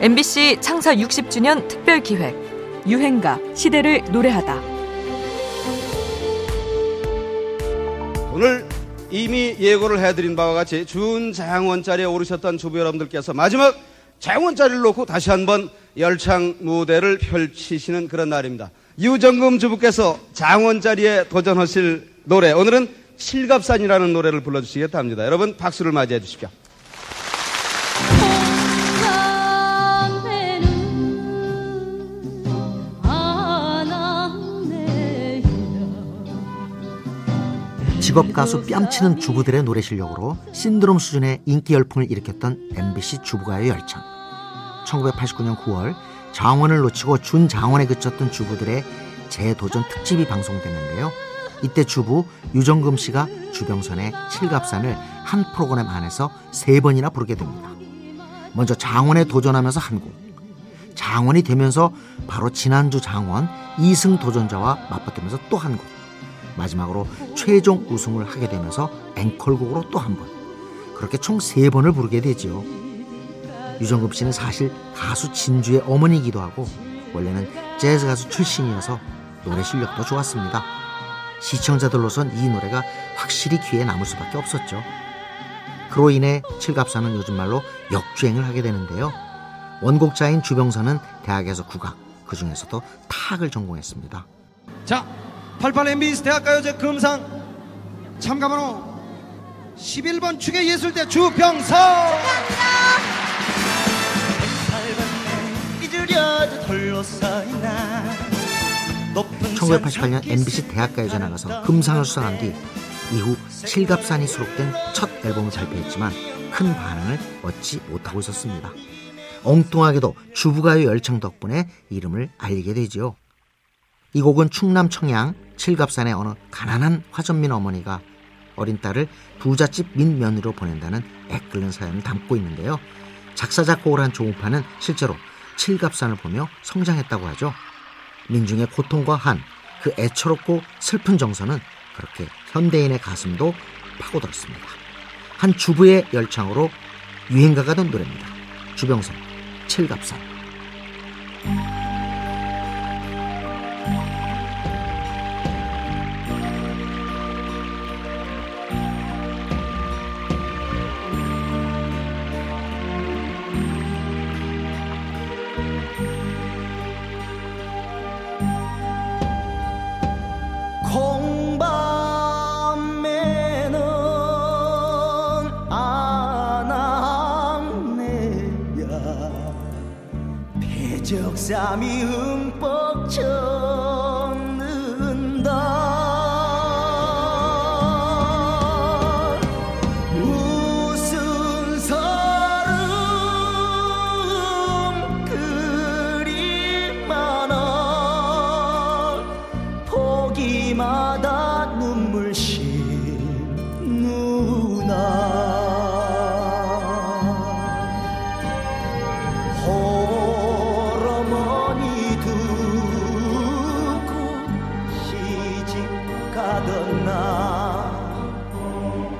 MBC 창사 60주년 특별 기획 유행가 시대를 노래하다. 오늘 이미 예고를 해드린 바와 같이 준장원 자리에 오르셨던 주부 여러분들께서 마지막 장원 자리를 놓고 다시 한번 열창 무대를 펼치시는 그런 날입니다. 유정금 주부께서 장원 자리에 도전하실 노래 오늘은 칠갑산이라는 노래를 불러주시겠다 합니다. 여러분 박수를 맞이해 주십시오. 직업 가수 뺨치는 주부들의 노래 실력으로 신드롬 수준의 인기 열풍을 일으켰던 MBC 주부가요 열창. 1989년 9월 장원을 놓치고 준장원에 그쳤던 주부들의 재도전 특집이 방송됐는데요. 이때 주부 유정금 씨가 주병선의 칠갑산을 한 프로그램 안에서 세 번이나 부르게 됩니다. 먼저 장원에 도전하면서 한 곡, 장원이 되면서 바로 지난주 장원 2승 도전자와 맞붙으면서 또 한 곡, 마지막으로 최종 우승을 하게 되면서 앵콜곡으로 또 한 번. 그렇게 총 세 번을 부르게 되죠. 유정급 씨는 사실 가수 진주의 어머니이기도 하고 원래는 재즈 가수 출신이어서 노래 실력도 좋았습니다. 시청자들로선 이 노래가 확실히 귀에 남을 수밖에 없었죠. 그로 인해 칠갑사는 요즘 말로 역주행을 하게 되는데요. 원곡자인 주병선은 대학에서 국악, 그 중에서도 타악을 전공했습니다. 자, 88 MBC 대학가요제 금상 참가번호 11번 축의 예술대 주병서 1988년 MBC 대학가요제 나가서 금상을 수상한 뒤 이후 칠갑산이 수록된 첫 앨범을 발표했지만 큰 반응을 얻지 못하고 있었습니다. 엉뚱하게도 주부가요 열창 덕분에 이름을 알리게 되지요. 이 곡은 충남 청양 칠갑산의 어느 가난한 화전민 어머니가 어린 딸을 부잣집 민면으로 보낸다는 애끓는 사연을 담고 있는데요. 작사 작곡을 한 조우파는 실제로 칠갑산을 보며 성장했다고 하죠. 민중의 고통과 한, 그 애처롭고 슬픈 정서는 그렇게 현대인의 가슴도 파고들었습니다. 한 주부의 열창으로 유행가가 된 노래입니다. 주병선, 칠갑산. thank you. 배적삼이 흠뻑 젖는다. 무슨 서름 그리 많아? 보기마다